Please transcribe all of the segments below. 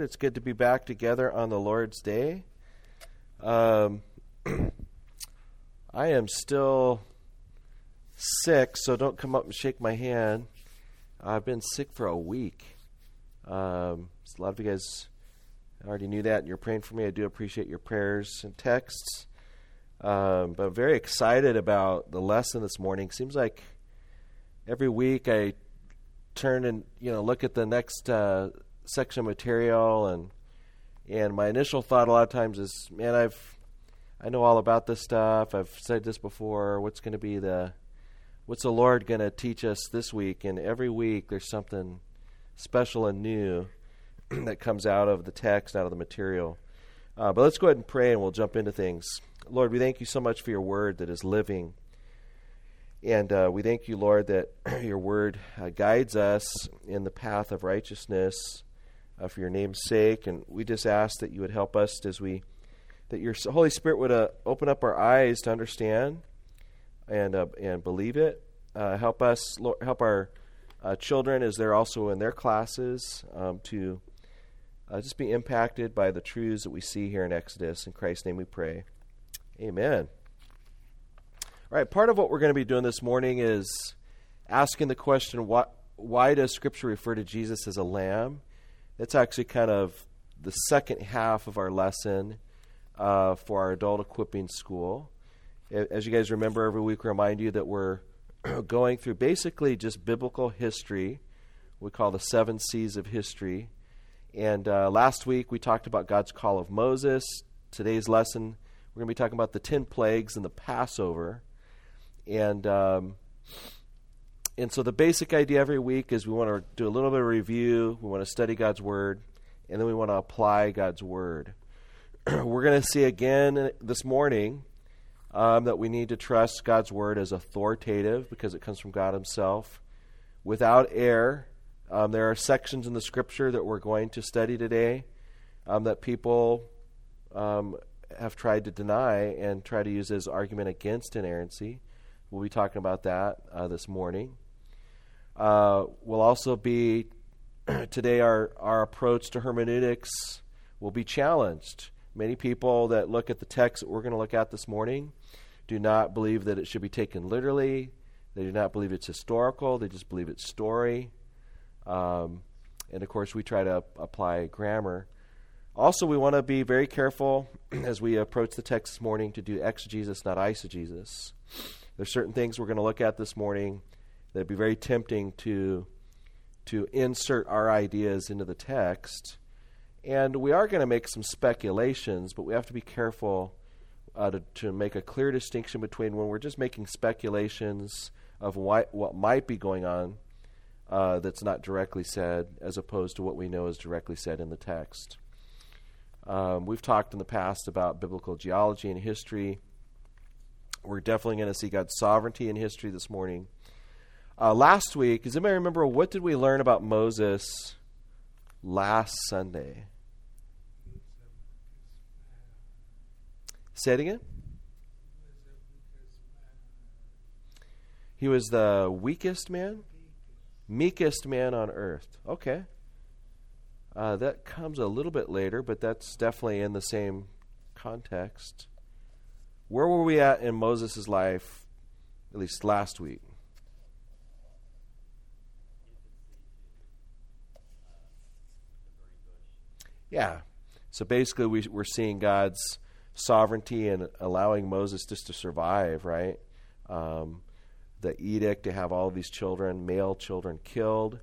It's good to be back together on the Lord's Day. Um, I am still sick, so don't come up and shake my hand. I've been sick for a week. Um, a lot of you guys already knew that, and you're praying for me. I do appreciate your prayers and texts. Um, but I'm very excited about the lesson this morning. Seems like every week I turn and you know look at the next. Uh, section material and and my initial thought a lot of times is, man, I've I know all about this stuff. I've said this before. What's going to be the what's the Lord going to teach us this week? And every week there's something special and new that comes out of the text, out of the material. Uh, but let's go ahead and pray and we'll jump into things. Lord, we thank you so much for your word that is living. And uh, we thank you, Lord, that your word uh, guides us in the path of righteousness uh, for your name's sake. And we just ask that you would help us as we, that your Holy Spirit would uh, open up our eyes to understand and uh, and believe it. Uh, help us, Lord, help our uh, children as they're also in their classes um, to just be impacted by the truths that we see here in Exodus. In Christ's name we pray. Amen. All right, part of what we're going to be doing this morning is asking the question why does Scripture refer to Jesus as a lamb? It's actually kind of the second half of our lesson uh, for our adult equipping school. As you guys remember, every week we remind you that we're going through basically just biblical history. We call the seven C's of history. And uh, last week we talked about God's call of Moses. Today's lesson, we're going to be talking about the ten plagues and the Passover. And um, and so the basic idea every week is we want to do a little bit of review, we want to study God's Word, and then we want to apply God's Word. We're going to see again this morning um, that we need to trust God's Word as authoritative because it comes from God Himself, without error. Um, there are sections in the Scripture that we're going to study today um, that people um, have tried to deny and try to use as argument against inerrancy. We'll be talking about that uh, this morning uh, will also be today our, our approach to hermeneutics will be challenged. Many people that look at the text that we're going to look at this morning do not believe that it should be taken literally. They do not believe it's historical. They just believe it's story. Um, and of course, we try to apply grammar. Also, we want to be very careful as we approach the text this morning to do exegesis, not eisegesis. There's certain things we're going to look at this morning that'd be very tempting to to insert our ideas into the text. And we are going to make some speculations, but we have to be careful uh, to, to make a clear distinction between when we're just making speculations of why, what might be going on uh, that's not directly said, as opposed to what we know is directly said in the text. Um, we've talked in the past about biblical geology and history. We're definitely going to see God's sovereignty in history this morning. Uh, last week, does anybody remember what did we learn about Moses last Sunday? Say it again. He was the weakest man, meekest man on earth. Okay. Uh, that comes a little bit later, but that's definitely in the same context. Where were we at in Moses' life, at least last week? Yeah. So basically, we, we're seeing God's sovereignty and allowing Moses just to survive, right? Um, the edict to have all these children, male children, killed.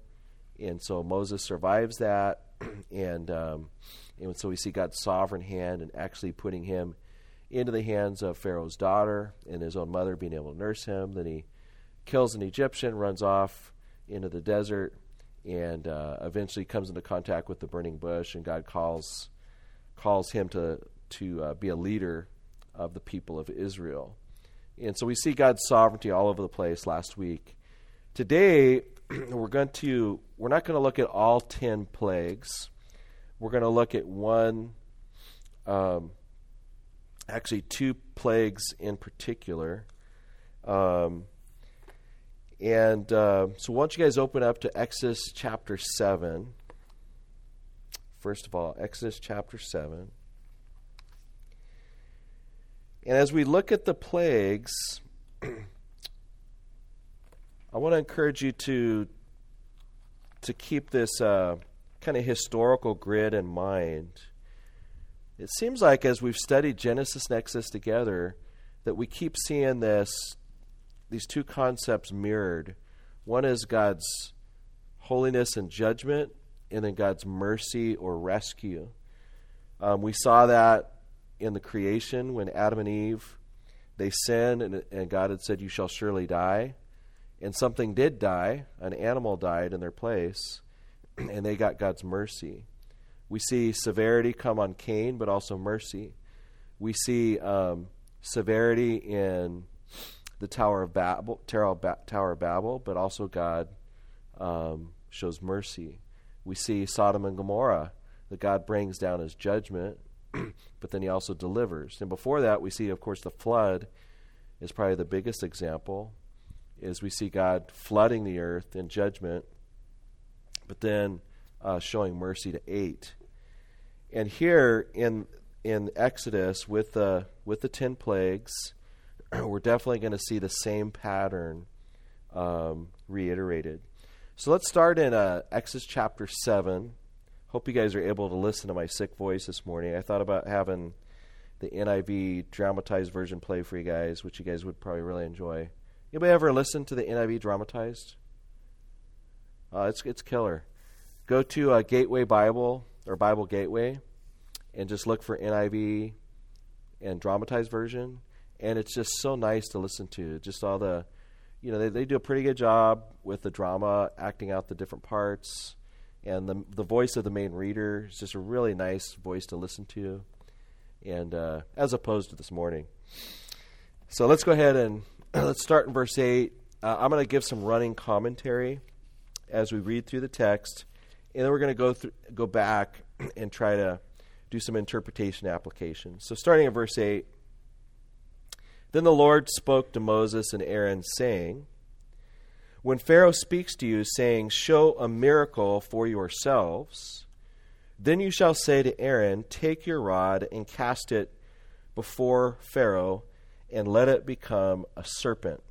And so Moses survives that. and, um, and so we see God's sovereign hand and actually putting him into the hands of Pharaoh's daughter and his own mother being able to nurse him. Then he kills an Egyptian, runs off into the desert, and uh, eventually comes into contact with the burning bush, and God calls calls him to to uh, be a leader of the people of Israel. And so we see God's sovereignty all over the place last week. Today we're going to we're not going to look at all 10 plagues. We're going to look at one um, actually two plagues in particular. Um, and uh, so, why don't you guys open up to Exodus chapter 7, first of all, Exodus chapter 7. And as we look at the plagues, I want to encourage you to to keep this uh, kind of historical grid in mind. It seems like as we've studied Genesis and Exodus together, that we keep seeing this these two concepts mirrored. One is God's holiness and judgment, and then God's mercy or rescue. Um, we saw that in the creation when Adam and Eve they sinned, and, and God had said, "You shall surely die." and something did die, an animal died in their place, and they got God's mercy. We see severity come on Cain, but also mercy. We see um, severity in the Tower of Babel, Tower of Babel, but also God um, shows mercy. We see Sodom and Gomorrah, that God brings down his judgment, but then he also delivers. And before that, we see, of course, the flood is probably the biggest example is we see God flooding the earth in judgment, but then uh, showing mercy to eight. And here in in Exodus with the with the ten plagues, we're definitely going to see the same pattern um, reiterated. So let's start in uh, Exodus chapter seven. Hope you guys are able to listen to my sick voice this morning. I thought about having the NIV dramatized version play for you guys, which you guys would probably really enjoy. Anybody ever listen to the NIV dramatized? Uh, it's it's killer. Go to a Gateway Bible or Bible Gateway, and just look for NIV and dramatized version, and it's just so nice to listen to. Just all the, you know, they they do a pretty good job with the drama, acting out the different parts, and the the voice of the main reader is just a really nice voice to listen to, and uh, as opposed to this morning. So let's go ahead and let's start in verse 8. Uh, I'm going to give some running commentary as we read through the text, and then we're going to go through, go back and try to do some interpretation applications. So, starting at verse 8 Then the Lord spoke to Moses and Aaron, saying, When Pharaoh speaks to you, saying, Show a miracle for yourselves, then you shall say to Aaron, Take your rod and cast it before Pharaoh and let it become a serpent.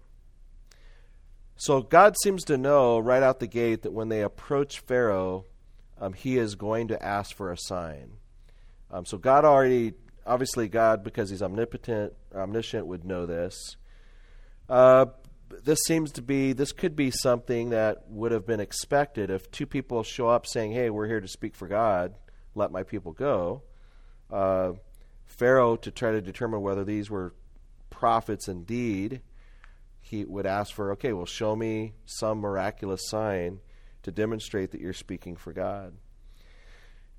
So God seems to know right out the gate that when they approach Pharaoh, um, he is going to ask for a sign. Um, so God already, obviously, God, because he's omnipotent, omniscient, would know this. Uh, this seems to be, this could be something that would have been expected if two people show up saying, hey, we're here to speak for God, let my people go. Uh, Pharaoh, to try to determine whether these were prophets indeed, he would ask for, okay, well, show me some miraculous sign to demonstrate that you're speaking for God.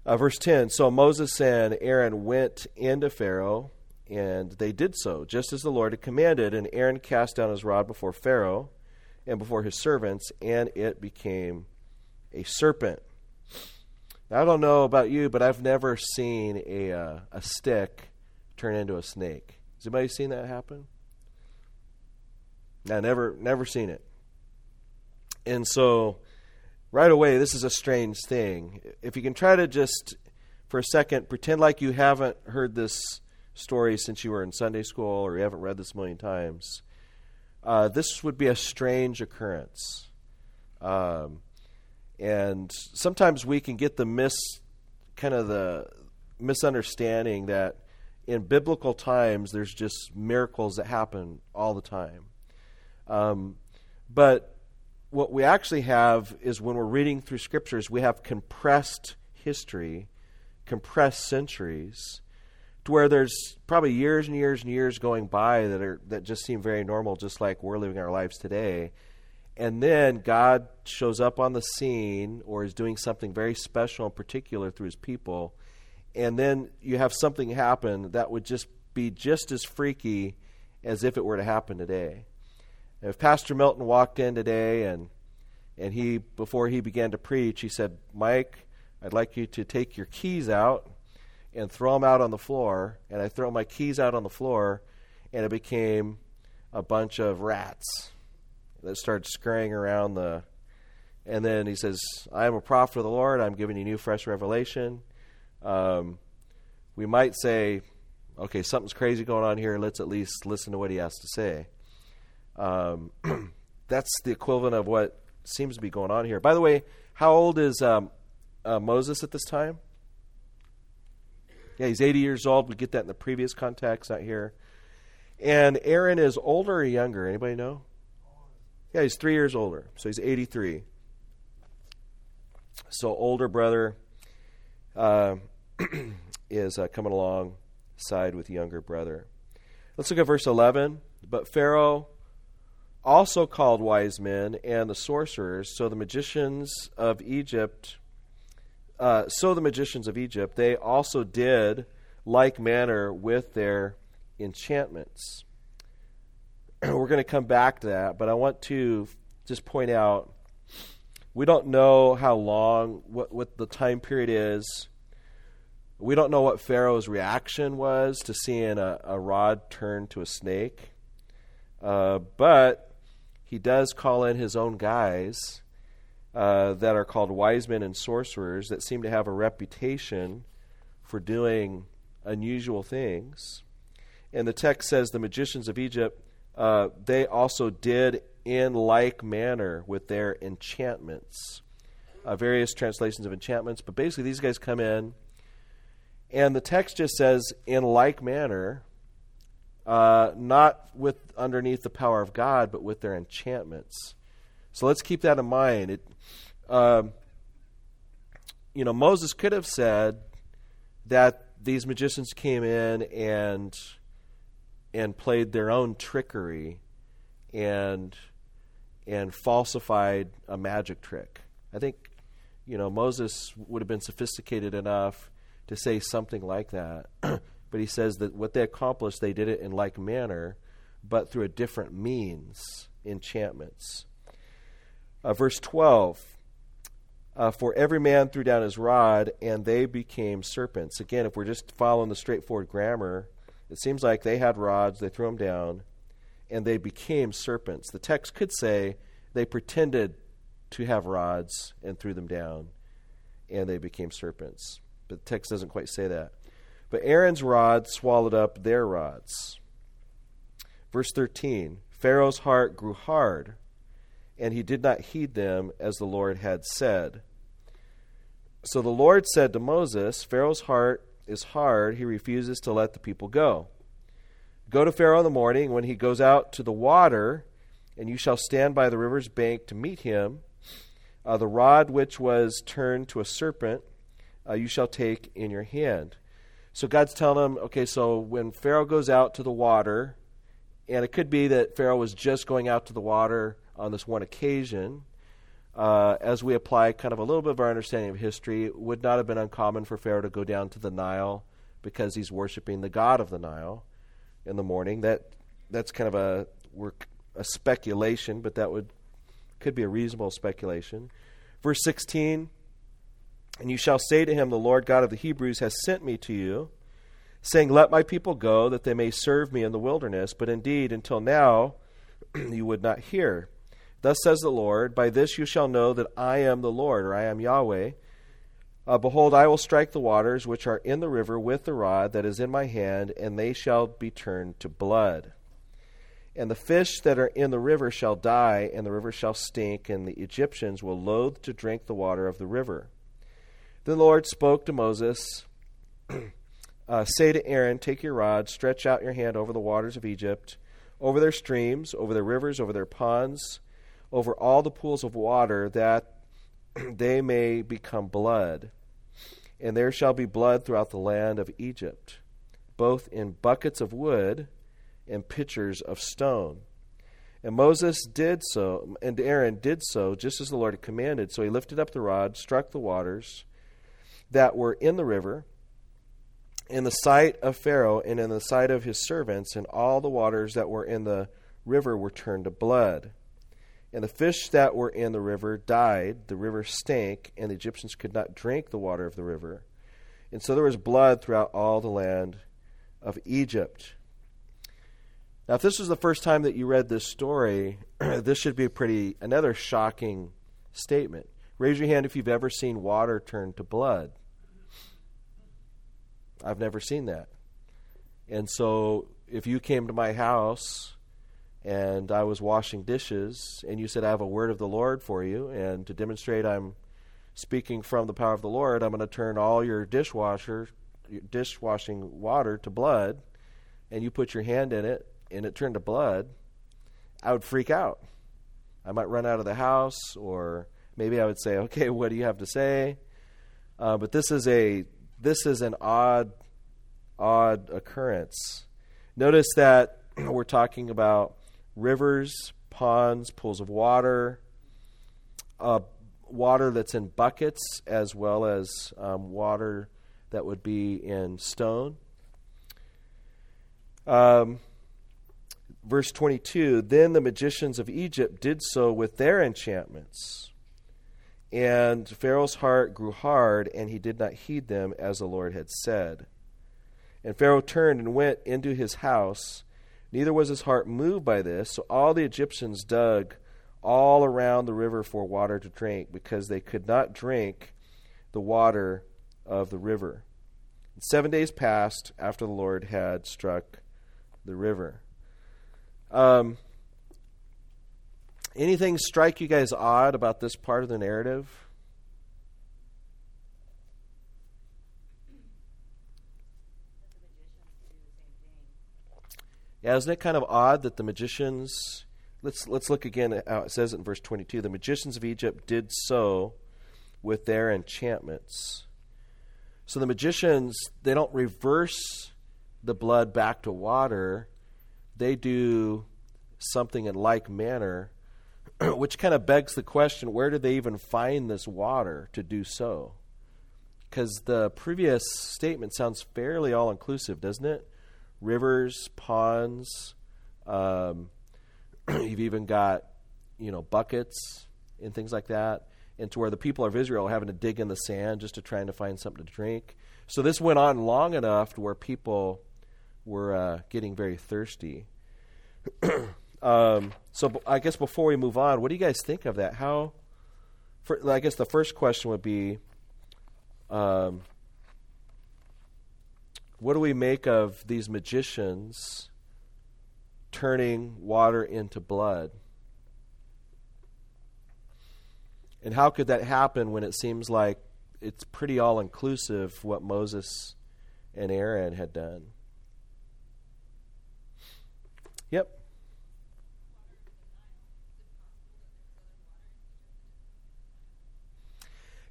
Uh, verse 10 So Moses and Aaron went into Pharaoh, and they did so, just as the Lord had commanded. And Aaron cast down his rod before Pharaoh and before his servants, and it became a serpent. Now, I don't know about you, but I've never seen a, uh, a stick turn into a snake. Has anybody seen that happen? I never never seen it. And so right away this is a strange thing. If you can try to just for a second pretend like you haven't heard this story since you were in Sunday school or you haven't read this a million times, uh, this would be a strange occurrence. Um, and sometimes we can get the mis kind of the misunderstanding that in biblical times, there's just miracles that happen all the time. Um, but what we actually have is when we're reading through scriptures, we have compressed history, compressed centuries, to where there's probably years and years and years going by that are that just seem very normal, just like we're living our lives today. And then God shows up on the scene or is doing something very special and particular through his people and then you have something happen that would just be just as freaky as if it were to happen today. If Pastor Milton walked in today and and he before he began to preach, he said, "Mike, I'd like you to take your keys out and throw them out on the floor." And I throw my keys out on the floor, and it became a bunch of rats that started scurrying around the. And then he says, "I am a prophet of the Lord. I'm giving you new, fresh revelation." um, we might say, okay, something's crazy going on here. Let's at least listen to what he has to say. Um, that's the equivalent of what seems to be going on here. By the way, how old is um, uh, Moses at this time? Yeah, he's 80 years old. We get that in the previous context, not here. And Aaron is older or younger? Anybody know? Yeah, he's three years older, so he's 83. So older brother uh, is uh, coming alongside with younger brother. Let's look at verse 11. But Pharaoh also called wise men and the sorcerers, so the magicians of Egypt, uh, so the magicians of Egypt, they also did like manner with their enchantments. We're going to come back to that, but I want to just point out we don't know how long, what, what the time period is. We don't know what Pharaoh's reaction was to seeing a, a rod turn to a snake. Uh, but he does call in his own guys uh, that are called wise men and sorcerers that seem to have a reputation for doing unusual things. And the text says the magicians of Egypt, uh, they also did in like manner with their enchantments. Uh, various translations of enchantments, but basically these guys come in, and the text just says in like manner, uh, not with underneath the power of God, but with their enchantments. So let's keep that in mind. It, uh, you know, Moses could have said that these magicians came in and and played their own trickery and and falsified a magic trick. I think you know Moses would have been sophisticated enough to say something like that. but he says that what they accomplished, they did it in like manner, but through a different means, enchantments. Uh, verse 12 uh, For every man threw down his rod, and they became serpents. Again, if we're just following the straightforward grammar, it seems like they had rods, they threw them down, and they became serpents. The text could say they pretended to have rods and threw them down, and they became serpents. But the text doesn't quite say that. But Aaron's rod swallowed up their rods. Verse 13 Pharaoh's heart grew hard, and he did not heed them as the Lord had said. So the Lord said to Moses, Pharaoh's heart is hard, he refuses to let the people go. Go to Pharaoh in the morning when he goes out to the water, and you shall stand by the river's bank to meet him. Uh, the rod which was turned to a serpent uh, you shall take in your hand. So God's telling him, okay, so when Pharaoh goes out to the water, and it could be that Pharaoh was just going out to the water on this one occasion, uh, as we apply kind of a little bit of our understanding of history, it would not have been uncommon for Pharaoh to go down to the Nile because he's worshiping the god of the Nile in the morning. That that's kind of a a speculation, but that would could be a reasonable speculation. Verse sixteen. And you shall say to him, The Lord God of the Hebrews has sent me to you, saying, Let my people go, that they may serve me in the wilderness. But indeed, until now, you would not hear. Thus says the Lord, By this you shall know that I am the Lord, or I am Yahweh. Uh, Behold, I will strike the waters which are in the river with the rod that is in my hand, and they shall be turned to blood. And the fish that are in the river shall die, and the river shall stink, and the Egyptians will loathe to drink the water of the river. The Lord spoke to Moses uh, Say to Aaron, Take your rod, stretch out your hand over the waters of Egypt, over their streams, over their rivers, over their ponds, over all the pools of water, that they may become blood. And there shall be blood throughout the land of Egypt, both in buckets of wood and pitchers of stone. And Moses did so, and Aaron did so, just as the Lord had commanded. So he lifted up the rod, struck the waters that were in the river, in the sight of Pharaoh and in the sight of his servants, and all the waters that were in the river were turned to blood. And the fish that were in the river died, the river stank, and the Egyptians could not drink the water of the river. And so there was blood throughout all the land of Egypt. Now, if this was the first time that you read this story, this should be a pretty another shocking statement. Raise your hand if you've ever seen water turn to blood. I've never seen that. And so if you came to my house and I was washing dishes and you said, I have a word of the Lord for you, and to demonstrate I'm speaking from the power of the Lord, I'm going to turn all your dishwasher, dishwashing water to blood, and you put your hand in it and it turned to blood, I would freak out. I might run out of the house, or maybe I would say, "Okay, what do you have to say?" Uh, but this is a this is an odd odd occurrence. Notice that we're talking about rivers, ponds, pools of water, uh, water that's in buckets, as well as um, water that would be in stone. Um, verse 22 Then the magicians of Egypt did so with their enchantments. And Pharaoh's heart grew hard, and he did not heed them as the Lord had said. And Pharaoh turned and went into his house. Neither was his heart moved by this. So all the Egyptians dug all around the river for water to drink, because they could not drink the water of the river. And seven days passed after the Lord had struck the river. Um, anything strike you guys odd about this part of the narrative? Yeah, isn't it kind of odd that the magicians? Let's let's look again at how it says it in verse twenty-two. The magicians of Egypt did so with their enchantments. So the magicians they don't reverse the blood back to water; they do something in like manner, which kind of begs the question: Where did they even find this water to do so? Because the previous statement sounds fairly all-inclusive, doesn't it? rivers, ponds. Um, you've even got, you know, buckets and things like that, and to where the people of Israel are having to dig in the sand just to trying to find something to drink. So this went on long enough to where people were uh, getting very thirsty. um, so I guess before we move on, what do you guys think of that? How? For, I guess the first question would be. Um, what do we make of these magicians turning water into blood? And how could that happen when it seems like it's pretty all inclusive what Moses and Aaron had done? Yep.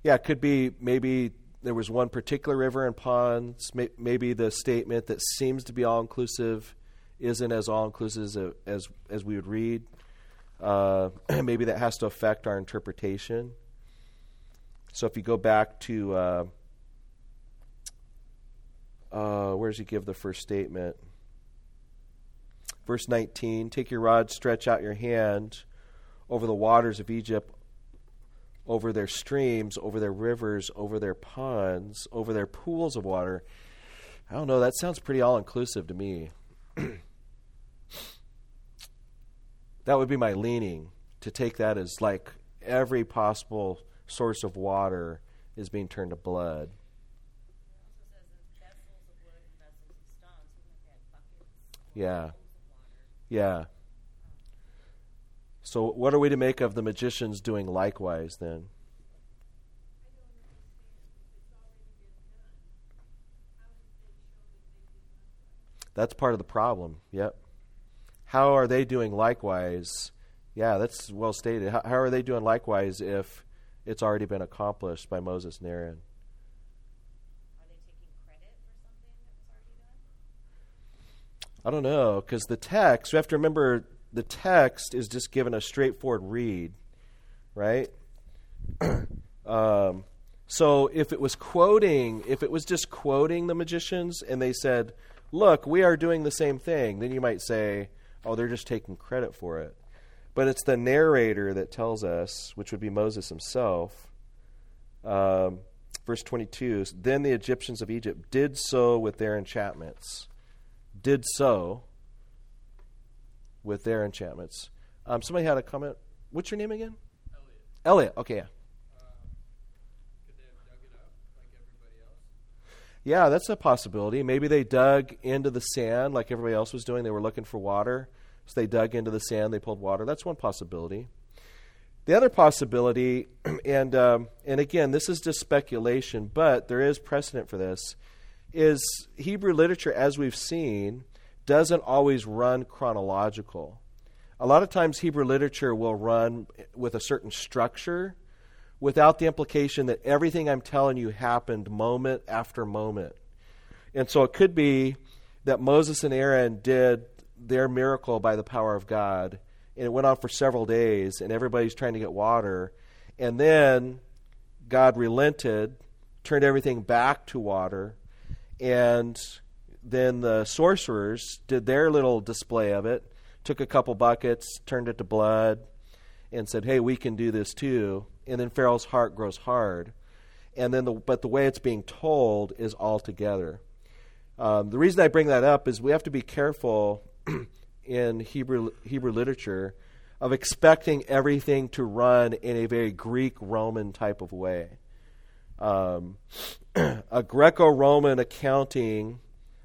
Yeah, it could be maybe there was one particular river and ponds. Maybe the statement that seems to be all inclusive isn't as all inclusive as as we would read. Uh, maybe that has to affect our interpretation. So if you go back to uh, uh, where does he give the first statement? Verse 19 Take your rod, stretch out your hand over the waters of Egypt, over their streams, over their rivers, over their ponds, over their pools of water. I don't know, that sounds pretty all inclusive to me. that would be my leaning to take that as like every possible source of water is being turned to blood. Yeah. Yeah. So, what are we to make of the magicians doing likewise then? That's part of the problem. Yep. How are they doing likewise? Yeah, that's well stated. How, how are they doing likewise if it's already been accomplished by Moses and Aaron? I don't know, because the text, we have to remember the text is just given a straightforward read, right? um, so if it was quoting, if it was just quoting the magicians and they said, look, we are doing the same thing, then you might say, oh, they're just taking credit for it. But it's the narrator that tells us, which would be Moses himself. Um, verse 22 Then the Egyptians of Egypt did so with their enchantments. Did so with their enchantments. Um, somebody had a comment. What's your name again? Elliot. Elliot. Okay. Yeah. Um, could they have dug it up like everybody else? Yeah, that's a possibility. Maybe they dug into the sand like everybody else was doing. They were looking for water. So they dug into the sand, they pulled water. That's one possibility. The other possibility, and um, and again, this is just speculation, but there is precedent for this, is Hebrew literature, as we've seen, doesn't always run chronological. A lot of times, Hebrew literature will run with a certain structure, without the implication that everything I'm telling you happened moment after moment. And so it could be that Moses and Aaron did their miracle by the power of God, and it went on for several days, and everybody's trying to get water. And then God relented, turned everything back to water, and then the sorcerers did their little display of it, took a couple buckets, turned it to blood, and said, "Hey, we can do this too." And then Pharaoh's heart grows hard, and then the, but the way it's being told is all together. Um, the reason I bring that up is we have to be careful in Hebrew Hebrew literature of expecting everything to run in a very Greek Roman type of way. Um, a Greco-Roman accounting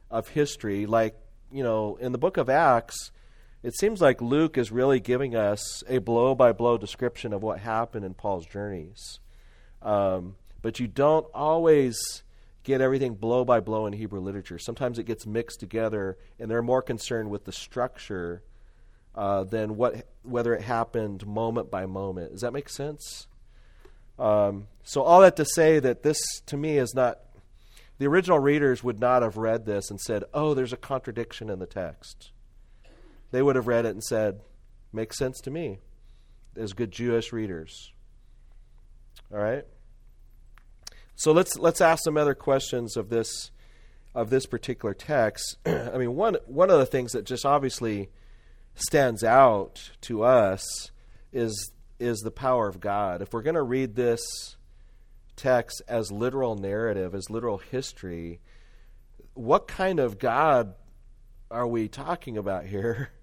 of history, like you know, in the book of Acts, it seems like Luke is really giving us a blow by blow description of what happened in Paul's journeys. Um, but you don't always get everything blow by blow in Hebrew literature. Sometimes it gets mixed together, and they're more concerned with the structure uh, than what whether it happened moment by moment. Does that make sense? Um, so all that to say that this to me is not the original readers would not have read this and said, "Oh, there's a contradiction in the text." they would have read it and said, Makes sense to me, as good Jewish readers. All right? So let's let's ask some other questions of this of this particular text. I mean, one one of the things that just obviously stands out to us is is the power of God. If we're going to read this text as literal narrative, as literal history, what kind of God are we talking about here?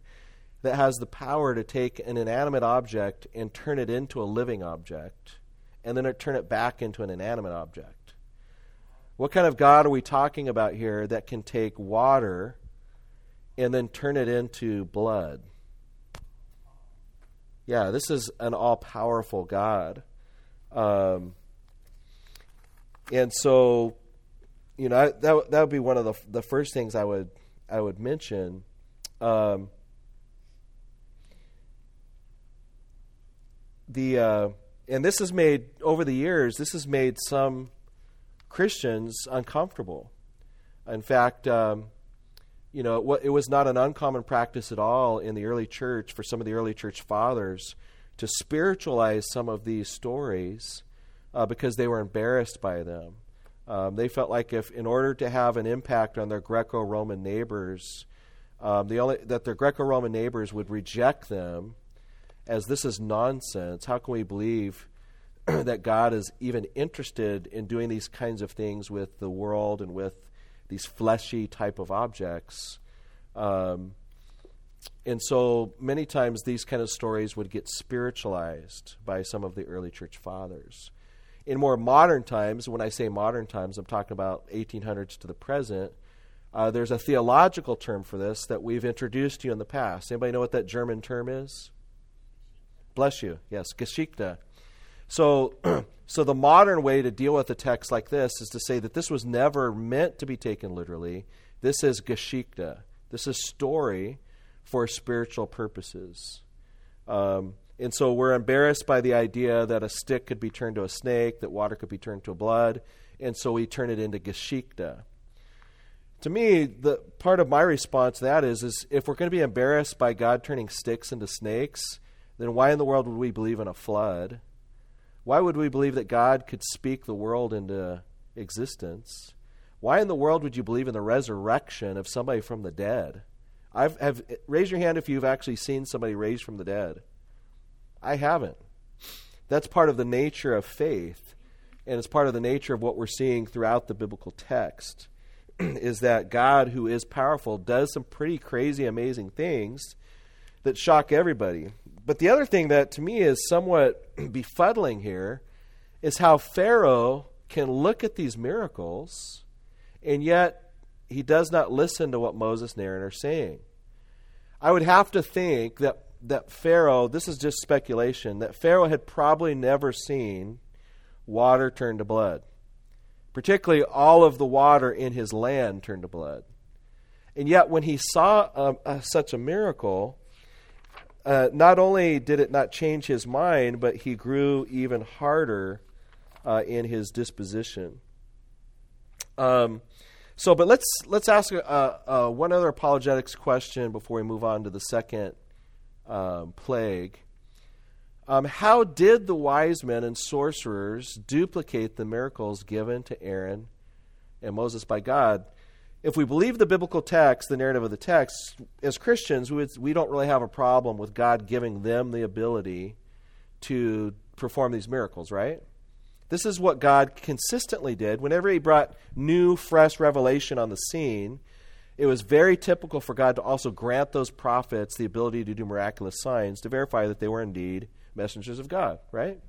that has the power to take an inanimate object and turn it into a living object, and then turn it back into an inanimate object. What kind of God are we talking about here that can take water and then turn it into blood? Yeah, this is an all powerful God. Um, and so, you know, I, that that would be one of the the first things I would I would mention. Um, the uh, and this has made over the years this has made some Christians uncomfortable. In fact, um, you know, it, it was not an uncommon practice at all in the early church for some of the early church fathers to spiritualize some of these stories uh, because they were embarrassed by them. Um, they felt like if, in order to have an impact on their Greco-Roman neighbors, um, the only that their Greco-Roman neighbors would reject them as this is nonsense, how can we believe that God is even interested in doing these kinds of things with the world and with these fleshy type of objects? Um, and so many times these kind of stories would get spiritualized by some of the early church fathers. In more modern times, when I say modern times, I'm talking about 1800s to the present. Uh, there's a theological term for this that we've introduced to you in the past. Anybody know what that German term is? Bless you. Yes, Geschichte. So, so the modern way to deal with a text like this is to say that this was never meant to be taken literally. This is Geschichte. This is story for spiritual purposes. Um, and so we're embarrassed by the idea that a stick could be turned to a snake, that water could be turned to blood, and so we turn it into Geschichte. To me, the part of my response to that is, is if we're going to be embarrassed by God turning sticks into snakes, then why in the world would we believe in a flood? Why would we believe that God could speak the world into existence? Why in the world would you believe in the resurrection of somebody from the dead? I've have raise your hand if you've actually seen somebody raised from the dead. I haven't. That's part of the nature of faith, and it's part of the nature of what we're seeing throughout the biblical text. is that God, who is powerful, does some pretty crazy, amazing things that shock everybody. But the other thing that to me is somewhat befuddling here is how Pharaoh can look at these miracles and yet he does not listen to what Moses and Aaron are saying. I would have to think that, that Pharaoh, this is just speculation, that Pharaoh had probably never seen water turn to blood, particularly all of the water in his land turn to blood. And yet, when he saw um, uh, such a miracle, uh, not only did it not change his mind, but he grew even harder uh, in his disposition. Um, so, but let's let's ask uh, one other apologetics question before we move on to the second um, plague. Um, how did the wise men and sorcerers duplicate the miracles given to Aaron and Moses by God? If we believe the biblical text, the narrative of the text, as Christians, we, we don't really have a problem with God giving them the ability to perform these miracles, right? This is what God consistently did. Whenever He brought new, fresh revelation on the scene, it was very typical for God to also grant those prophets the ability to do miraculous signs to verify that they were indeed messengers of God, right?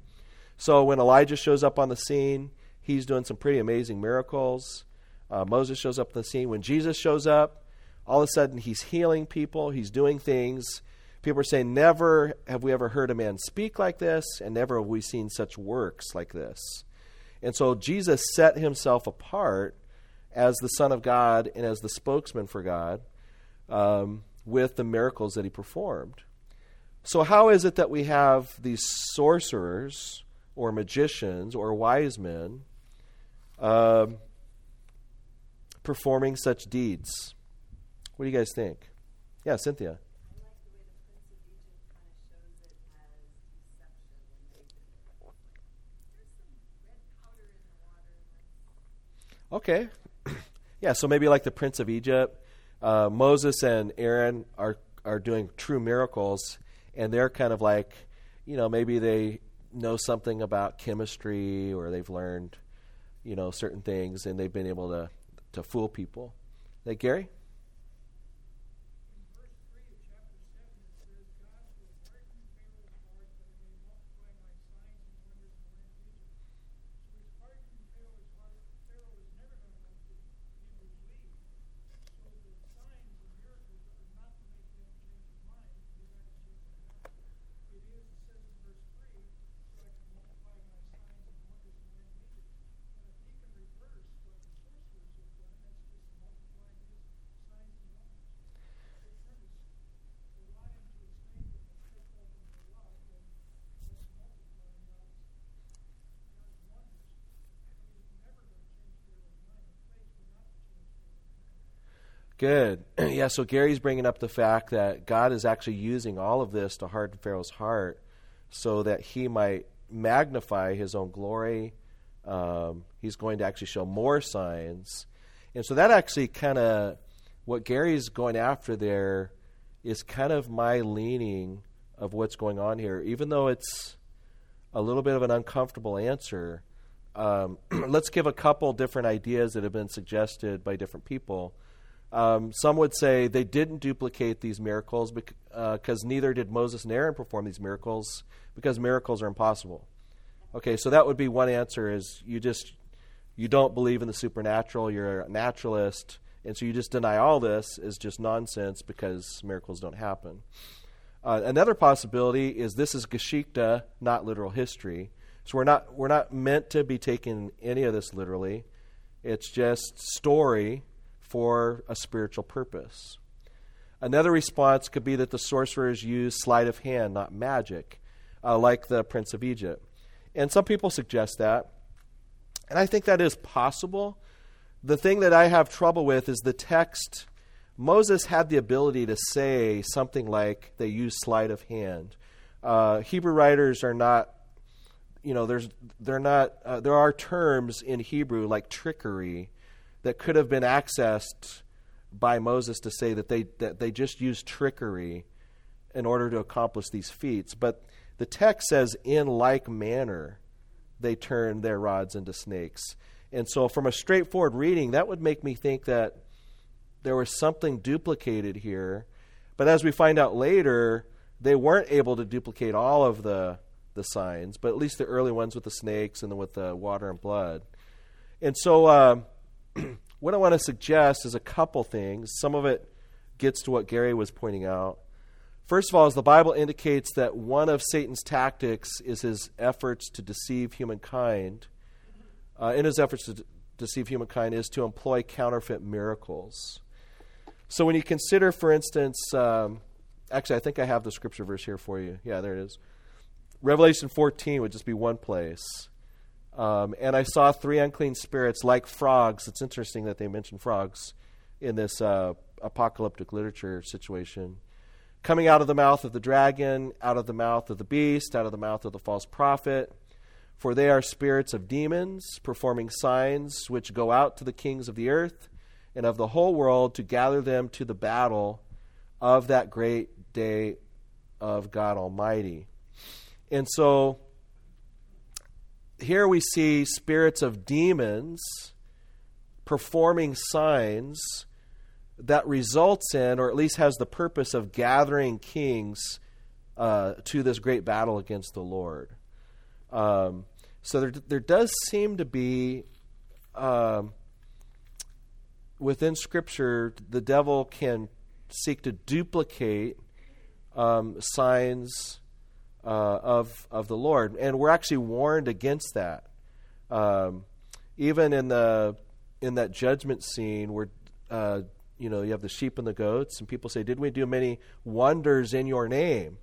So when Elijah shows up on the scene, he's doing some pretty amazing miracles. Uh, Moses shows up on the scene. When Jesus shows up, all of a sudden he's healing people, he's doing things. People are saying, Never have we ever heard a man speak like this, and never have we seen such works like this. And so Jesus set himself apart as the Son of God and as the spokesman for God um, with the miracles that he performed. So, how is it that we have these sorcerers or magicians or wise men uh, performing such deeds? What do you guys think? Yeah, Cynthia. Okay. Yeah, so maybe like the Prince of Egypt, uh, Moses and Aaron are, are doing true miracles, and they're kind of like, you know, maybe they know something about chemistry or they've learned, you know, certain things and they've been able to, to fool people. Like Gary? Good. yeah, so Gary's bringing up the fact that God is actually using all of this to harden Pharaoh's heart so that he might magnify his own glory. Um, he's going to actually show more signs. And so that actually kind of, what Gary's going after there is kind of my leaning of what's going on here. Even though it's a little bit of an uncomfortable answer, um, let's give a couple different ideas that have been suggested by different people um, some would say they didn't duplicate these miracles because uh, neither did Moses and Aaron perform these miracles because miracles are impossible. Okay, so that would be one answer: is you just you don't believe in the supernatural, you're a naturalist, and so you just deny all this is just nonsense because miracles don't happen. Uh, another possibility is this is Geschichte, not literal history. So we're not we're not meant to be taking any of this literally. It's just story for a spiritual purpose. Another response could be that the sorcerers use sleight of hand, not magic, uh, like the Prince of Egypt. And some people suggest that. And I think that is possible. The thing that I have trouble with is the text. Moses had the ability to say something like they use sleight of hand. Uh, Hebrew writers are not, you know, there's, they're not, uh, there are terms in Hebrew like trickery that could have been accessed by Moses to say that they, that they just used trickery in order to accomplish these feats. But the text says, in like manner, they turned their rods into snakes. And so, from a straightforward reading, that would make me think that there was something duplicated here. But as we find out later, they weren't able to duplicate all of the, the signs, but at least the early ones with the snakes and the, with the water and blood. And so, uh, what I want to suggest is a couple things. Some of it gets to what Gary was pointing out. First of all, as the Bible indicates that one of Satan's tactics is his efforts to deceive humankind, uh, in his efforts to deceive humankind, is to employ counterfeit miracles. So when you consider, for instance, um, actually, I think I have the scripture verse here for you. Yeah, there it is. Revelation 14 would just be one place. Um, and I saw three unclean spirits like frogs. It's interesting that they mention frogs in this uh, apocalyptic literature situation. Coming out of the mouth of the dragon, out of the mouth of the beast, out of the mouth of the false prophet. For they are spirits of demons, performing signs which go out to the kings of the earth and of the whole world to gather them to the battle of that great day of God Almighty. And so here we see spirits of demons performing signs that results in, or at least has the purpose of gathering kings uh, to this great battle against the Lord. Um, so there, there does seem to be um, within Scripture, the devil can seek to duplicate um, signs uh, of of the Lord, and we're actually warned against that. Um, even in the in that judgment scene where uh, you know you have the sheep and the goats, and people say, "Did we do many wonders in your name?"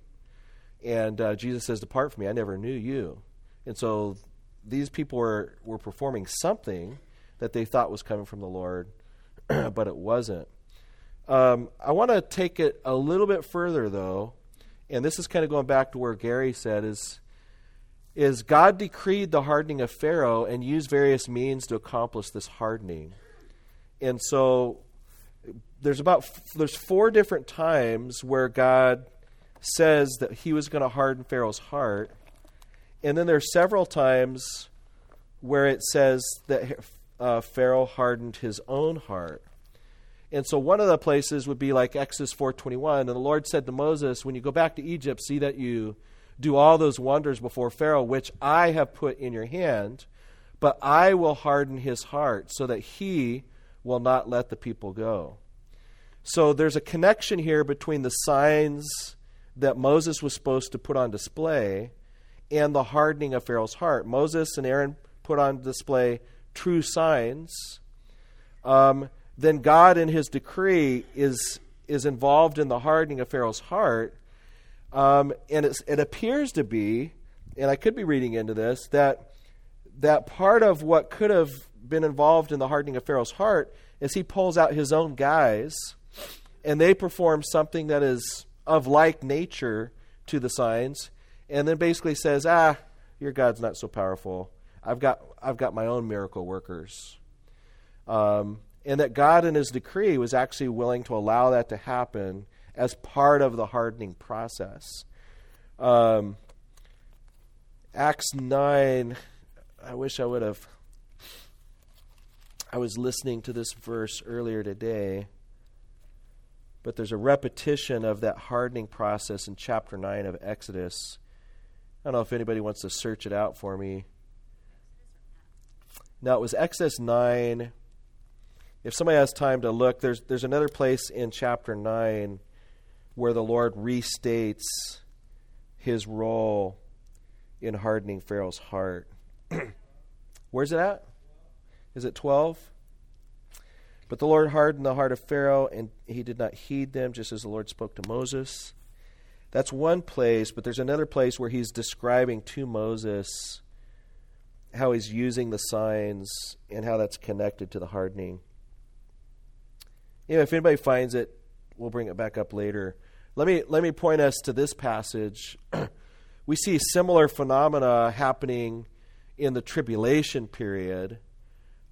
And uh, Jesus says, "Depart from me, I never knew you." And so these people were were performing something that they thought was coming from the Lord, but it wasn't. Um, I want to take it a little bit further, though, and this is kind of going back to where Gary said is is God decreed the hardening of Pharaoh and used various means to accomplish this hardening. And so there's about there's four different times where God says that he was going to harden Pharaoh's heart. And then there's several times where it says that uh, Pharaoh hardened his own heart. And so one of the places would be like Exodus 4:21, and the Lord said to Moses, "When you go back to Egypt, see that you do all those wonders before Pharaoh, which I have put in your hand, but I will harden his heart so that he will not let the people go." So there's a connection here between the signs that Moses was supposed to put on display and the hardening of Pharaoh's heart. Moses and Aaron put on display true signs. Um, then God, in His decree, is is involved in the hardening of Pharaoh's heart, um, and it appears to be, and I could be reading into this that that part of what could have been involved in the hardening of Pharaoh's heart is he pulls out his own guys, and they perform something that is of like nature to the signs, and then basically says, "Ah, your God's not so powerful. I've got I've got my own miracle workers." Um, and that God, in His decree, was actually willing to allow that to happen as part of the hardening process. Um, Acts 9, I wish I would have. I was listening to this verse earlier today, but there's a repetition of that hardening process in chapter 9 of Exodus. I don't know if anybody wants to search it out for me. Now, it was Exodus 9 if somebody has time to look, there's there's another place in chapter nine where the Lord restates his role in hardening Pharaoh's heart. Where's it at? Is it twelve? But the Lord hardened the heart of Pharaoh, and he did not heed them, just as the Lord spoke to Moses. That's one place, but there's another place where he's describing to Moses how he's using the signs and how that's connected to the hardening know, if anybody finds it, we'll bring it back up later. Let me let me point us to this passage. we see similar phenomena happening in the tribulation period.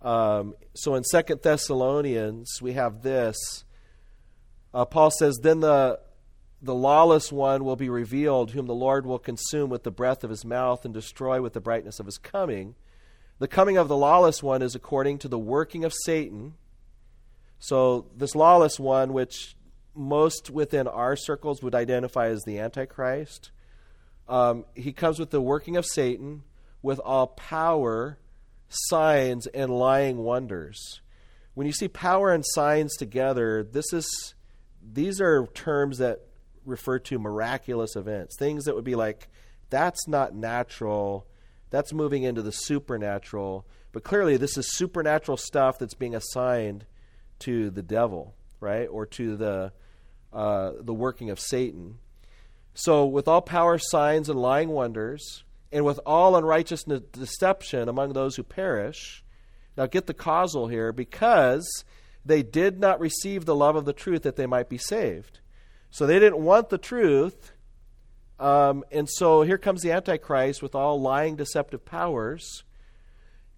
Um, so in Second Thessalonians, we have this. Uh, Paul says, "Then the the lawless one will be revealed, whom the Lord will consume with the breath of his mouth and destroy with the brightness of his coming. The coming of the lawless one is according to the working of Satan." So, this lawless one, which most within our circles would identify as the Antichrist, um, he comes with the working of Satan with all power, signs, and lying wonders. when you see power and signs together, this is these are terms that refer to miraculous events, things that would be like that's not natural, that's moving into the supernatural. But clearly, this is supernatural stuff that's being assigned to the devil, right, or to the uh, the working of Satan. So, with all power, signs, and lying wonders, and with all unrighteousness, deception among those who perish. Now, get the causal here because they did not receive the love of the truth that they might be saved. So, they didn't want the truth. Um, and so, here comes the Antichrist with all lying, deceptive powers.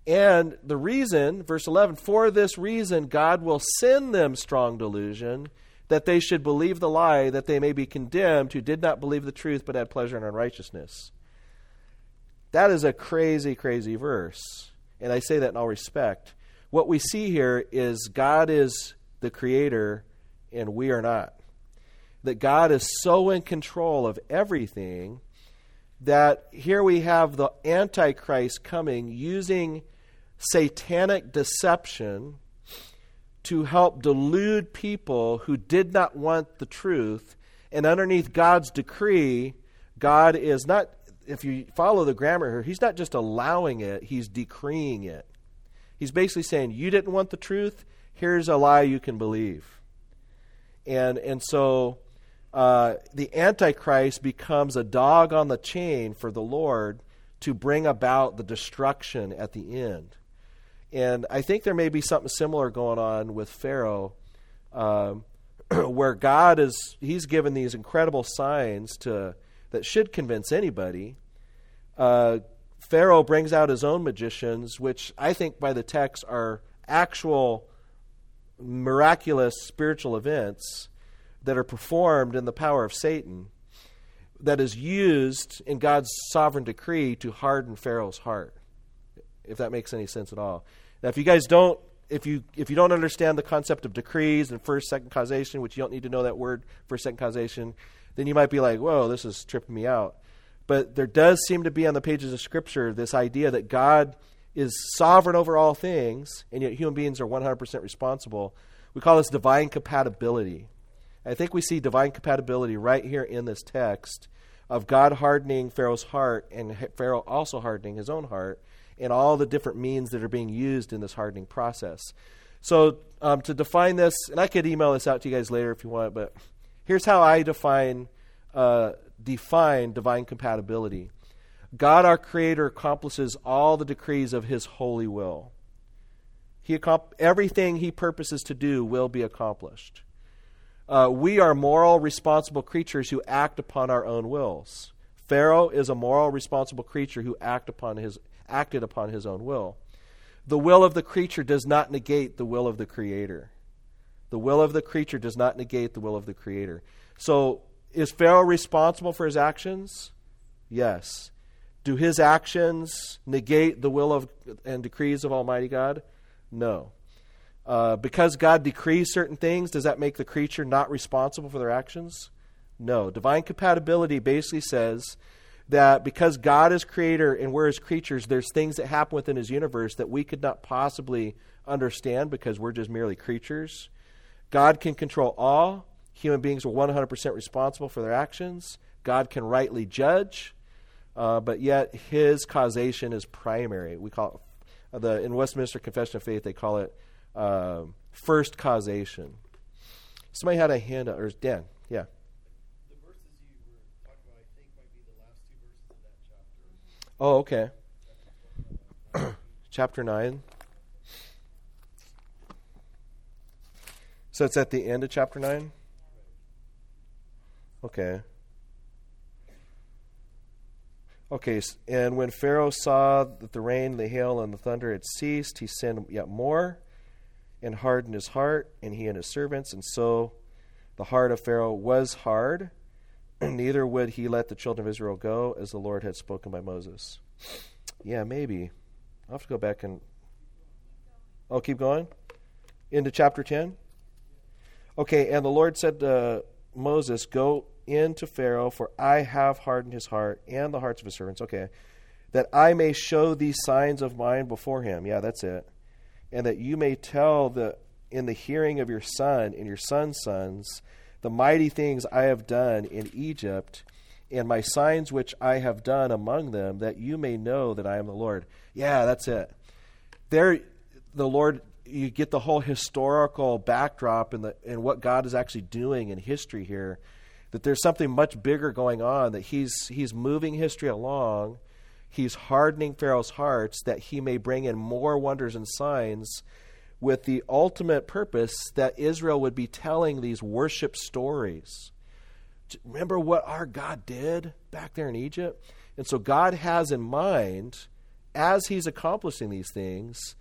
And the reason, verse 11, for this reason, God will send them strong delusion that they should believe the lie, that they may be condemned who did not believe the truth but had pleasure in unrighteousness. That is a crazy, crazy verse. And I say that in all respect. What we see here is God is the creator and we are not. That God is so in control of everything that here we have the Antichrist coming using satanic deception to help delude people who did not want the truth. And underneath God's decree, God is not, if you follow the grammar here, He's not just allowing it, He's decreeing it. He's basically saying, You didn't want the truth, here's a lie you can believe. And, and so uh, the Antichrist becomes a dog on the chain for the Lord to bring about the destruction at the end. And I think there may be something similar going on with Pharaoh, um, where God is, he's given these incredible signs to, that should convince anybody. Uh, Pharaoh brings out his own magicians, which I think by the text are actual miraculous spiritual events that are performed in the power of Satan that is used in God's sovereign decree to harden Pharaoh's heart, if that makes any sense at all. Now, if you guys don't, if you if you don't understand the concept of decrees and first second causation, which you don't need to know that word first second causation, then you might be like, "Whoa, this is tripping me out." But there does seem to be on the pages of Scripture this idea that God is sovereign over all things, and yet human beings are 100% responsible. We call this divine compatibility. I think we see divine compatibility right here in this text of God hardening Pharaoh's heart and Pharaoh also hardening his own heart and all the different means that are being used in this hardening process. So, um, to define this, and I could email this out to you guys later if you want, but here's how I define uh, define divine compatibility. God, our Creator, accomplishes all the decrees of His holy will. He everything He purposes to do will be accomplished. Uh, we are moral, responsible creatures who act upon our own wills. Pharaoh is a moral, responsible creature who act upon his acted upon his own will. The will of the creature does not negate the will of the Creator. The will of the creature does not negate the will of the Creator. So, is Pharaoh responsible for his actions? Yes. Do his actions negate the will of and decrees of Almighty God? No. Uh, because God decrees certain things, does that make the creature not responsible for their actions? No. Divine compatibility basically says that because God is creator and we're his creatures, there's things that happen within his universe that we could not possibly understand because we're just merely creatures. God can control all. Human beings are 100% responsible for their actions. God can rightly judge, uh, but yet his causation is primary. We call it, uh, the in Westminster Confession of Faith, they call it uh, first causation. Somebody had a hand or Dan, yeah. Oh, okay. Chapter 9. So it's at the end of chapter 9? Okay. Okay, and when Pharaoh saw that the rain, the hail, and the thunder had ceased, he sent yet more and hardened his heart, and he and his servants. And so the heart of Pharaoh was hard, neither would he let the children of Israel go, as the Lord had spoken by Moses. Yeah, maybe. I'll have to go back and. Oh, keep going? Into chapter 10? Okay, and the Lord said to Moses, Go into Pharaoh, for I have hardened his heart and the hearts of his servants. Okay. That I may show these signs of mine before him. Yeah, that's it. And that you may tell the in the hearing of your son and your son's sons the mighty things I have done in Egypt and my signs which I have done among them, that you may know that I am the Lord. Yeah, that's it. There, the Lord, you get the whole historical backdrop and, the, and what God is actually doing in history here. That there's something much bigger going on, that he's, he's moving history along. He's hardening Pharaoh's hearts that he may bring in more wonders and signs with the ultimate purpose that Israel would be telling these worship stories. Remember what our God did back there in Egypt? And so God has in mind, as he's accomplishing these things,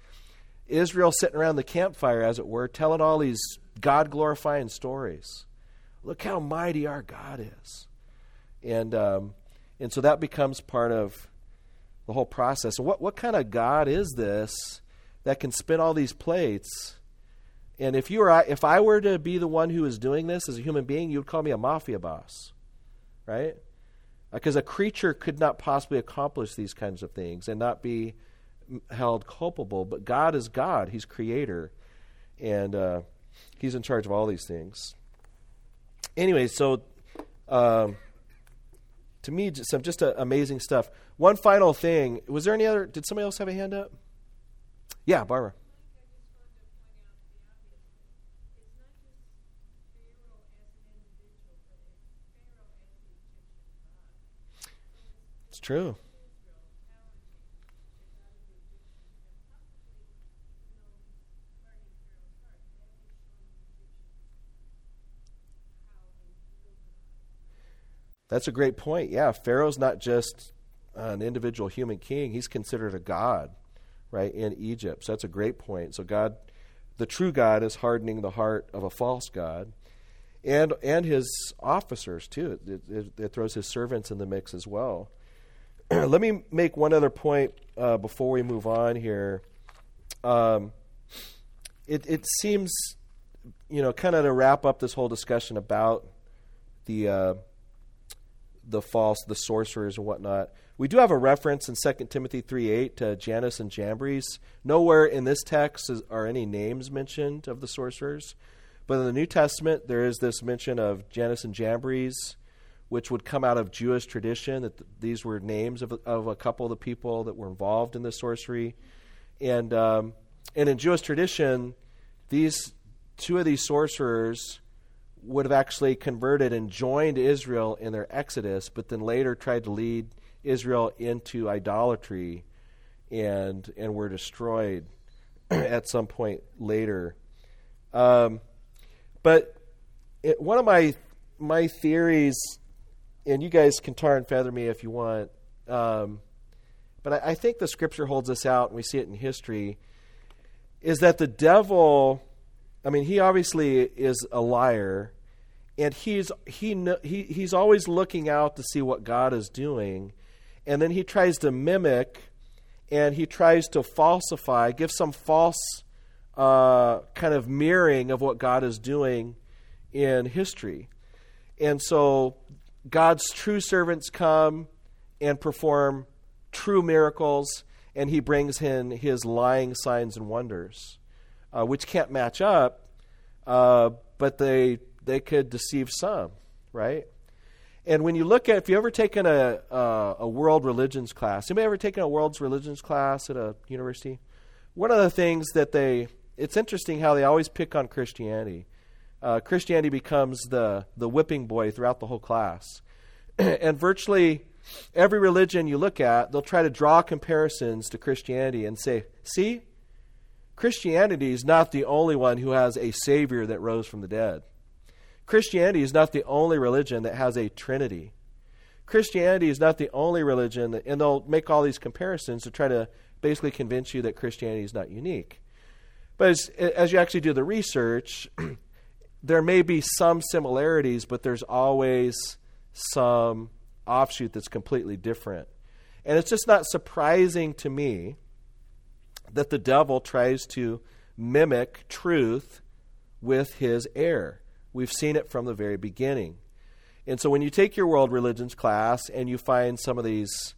Israel sitting around the campfire, as it were, telling all these God glorifying stories. Look how mighty our God is. And, um, and so that becomes part of the whole process. And what, what kind of God is this that can spin all these plates. And if you were, if I were to be the one who is doing this as a human being, you would call me a mafia boss, right? Because a creature could not possibly accomplish these kinds of things and not be held culpable. But God is God; He's Creator, and uh, He's in charge of all these things. Anyway, so um, to me, some just uh, amazing stuff. One final thing: was there any other? Did somebody else have a hand up? Yeah, Barbara. It's true. That's a great point. Yeah, Pharaoh's not just an individual human king, he's considered a god right, in Egypt. So that's a great point. So God, the true God, is hardening the heart of a false God. And, and his officers, too. It, it, it throws his servants in the mix as well. Let me make one other point uh, before we move on here. Um, it, it seems, you know, kind of to wrap up this whole discussion about the uh, the false, the sorcerers and whatnot. We do have a reference in 2 Timothy 3.8 to Jannes and Jambres. Nowhere in this text is, are any names mentioned of the sorcerers. But in the New Testament, there is this mention of Jannes and Jambres, which would come out of Jewish tradition, that th- these were names of, of a couple of the people that were involved in the sorcery. And, um, and in Jewish tradition, these two of these sorcerers would have actually converted and joined Israel in their exodus, but then later tried to lead Israel into idolatry and and were destroyed at some point later. Um, but it, one of my my theories, and you guys can tar and feather me if you want, um, but I, I think the scripture holds us out, and we see it in history, is that the devil. I mean, he obviously is a liar, and he's he, he he's always looking out to see what God is doing, and then he tries to mimic, and he tries to falsify, give some false uh, kind of mirroring of what God is doing in history, and so God's true servants come and perform true miracles, and he brings in his lying signs and wonders, uh, which can't match up, uh, but they they could deceive some, right? And when you look at, if you ever taken a, a, a world religions class, anybody ever taken a world's religions class at a university? One of the things that they, it's interesting how they always pick on Christianity. Uh, Christianity becomes the, the whipping boy throughout the whole class. and virtually every religion you look at, they'll try to draw comparisons to Christianity and say, see, Christianity is not the only one who has a Savior that rose from the dead. Christianity is not the only religion that has a Trinity. Christianity is not the only religion, that, and they'll make all these comparisons to try to basically convince you that Christianity is not unique. But as, as you actually do the research, there may be some similarities, but there's always some offshoot that's completely different. And it's just not surprising to me that the devil tries to mimic truth with his error. We've seen it from the very beginning. And so when you take your world religions class and you find some of these,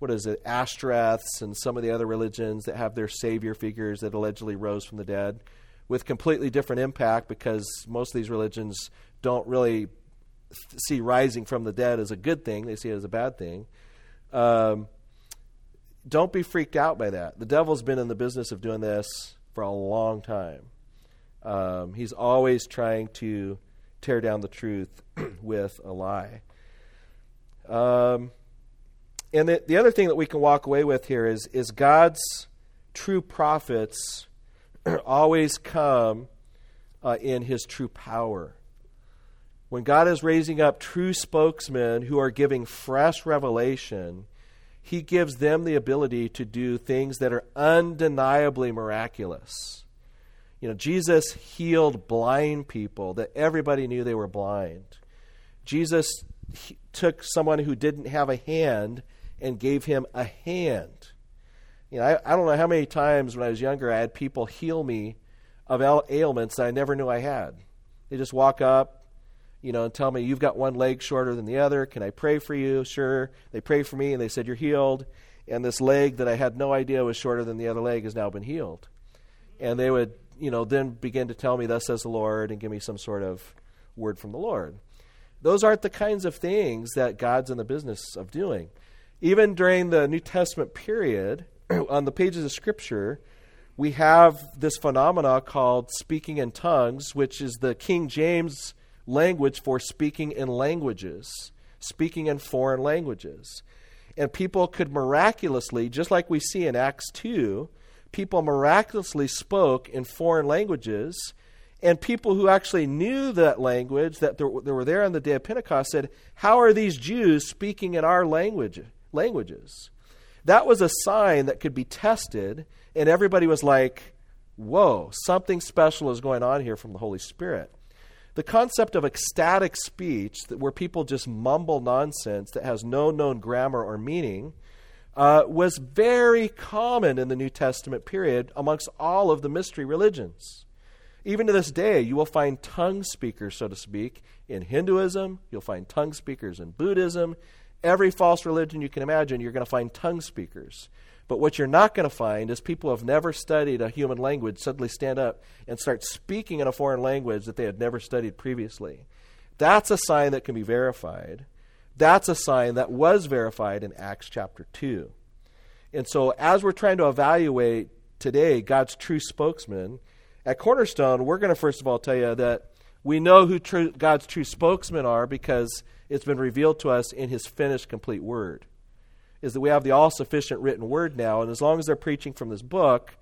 what is it, Ashtoreths and some of the other religions that have their savior figures that allegedly rose from the dead, with completely different impact because most of these religions don't really see rising from the dead as a good thing, they see it as a bad thing. Um, don't be freaked out by that. The devil's been in the business of doing this for a long time. Um, he's always trying to tear down the truth with a lie. Um, and the, the other thing that we can walk away with here is, is God's true prophets always come uh, in his true power. When God is raising up true spokesmen who are giving fresh revelation, he gives them the ability to do things that are undeniably miraculous. You know, Jesus healed blind people that everybody knew they were blind. Jesus took someone who didn't have a hand and gave him a hand. You know, I, I don't know how many times when I was younger I had people heal me of ailments that I never knew I had. They just walk up, you know, and tell me, You've got one leg shorter than the other. Can I pray for you? Sure. They pray for me and they said, You're healed. And this leg that I had no idea was shorter than the other leg has now been healed. And they would, you know, then begin to tell me, Thus says the Lord, and give me some sort of word from the Lord. Those aren't the kinds of things that God's in the business of doing. Even during the New Testament period, on the pages of Scripture, we have this phenomena called speaking in tongues, which is the King James language for speaking in languages, speaking in foreign languages. And people could miraculously, just like we see in Acts 2, people miraculously spoke in foreign languages and people who actually knew that language, that they were there on the day of Pentecost, said, How are these Jews speaking in our language, languages? That was a sign that could be tested, and everybody was like, Whoa, something special is going on here from the Holy Spirit. The concept of ecstatic speech, where people just mumble nonsense that has no known grammar or meaning, uh, was very common in the New Testament period amongst all of the mystery religions. Even to this day, you will find tongue speakers, so to speak, in Hinduism. You'll find tongue speakers in Buddhism. Every false religion you can imagine, you're going to find tongue speakers. But what you're not going to find is people who have never studied a human language suddenly stand up and start speaking in a foreign language that they had never studied previously. That's a sign that can be verified. That's a sign that was verified in Acts chapter 2. And so, as we're trying to evaluate today God's true spokesman, at Cornerstone, we're going to first of all tell you that we know who true, God's true spokesmen are because it's been revealed to us in His finished, complete Word. Is that we have the all sufficient written Word now, and as long as they're preaching from this book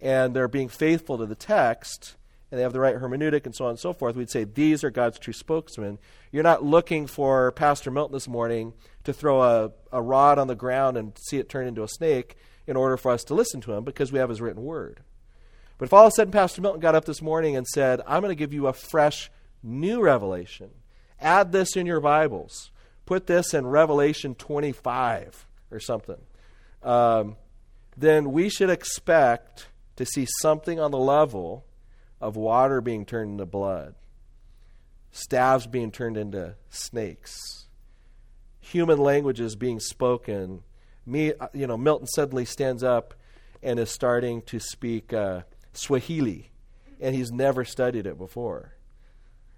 and they're being faithful to the text and they have the right hermeneutic and so on and so forth, we'd say these are God's true spokesmen. You're not looking for Pastor Milton this morning to throw a, a rod on the ground and see it turn into a snake in order for us to listen to him because we have His written Word. But if all of a sudden Pastor Milton got up this morning and said, I'm going to give you a fresh, new revelation, add this in your Bibles, put this in Revelation 25 or something, um, then we should expect to see something on the level of water being turned into blood, staves being turned into snakes, human languages being spoken. Me, uh, you know, Milton suddenly stands up and is starting to speak. Uh, Swahili, and he's never studied it before.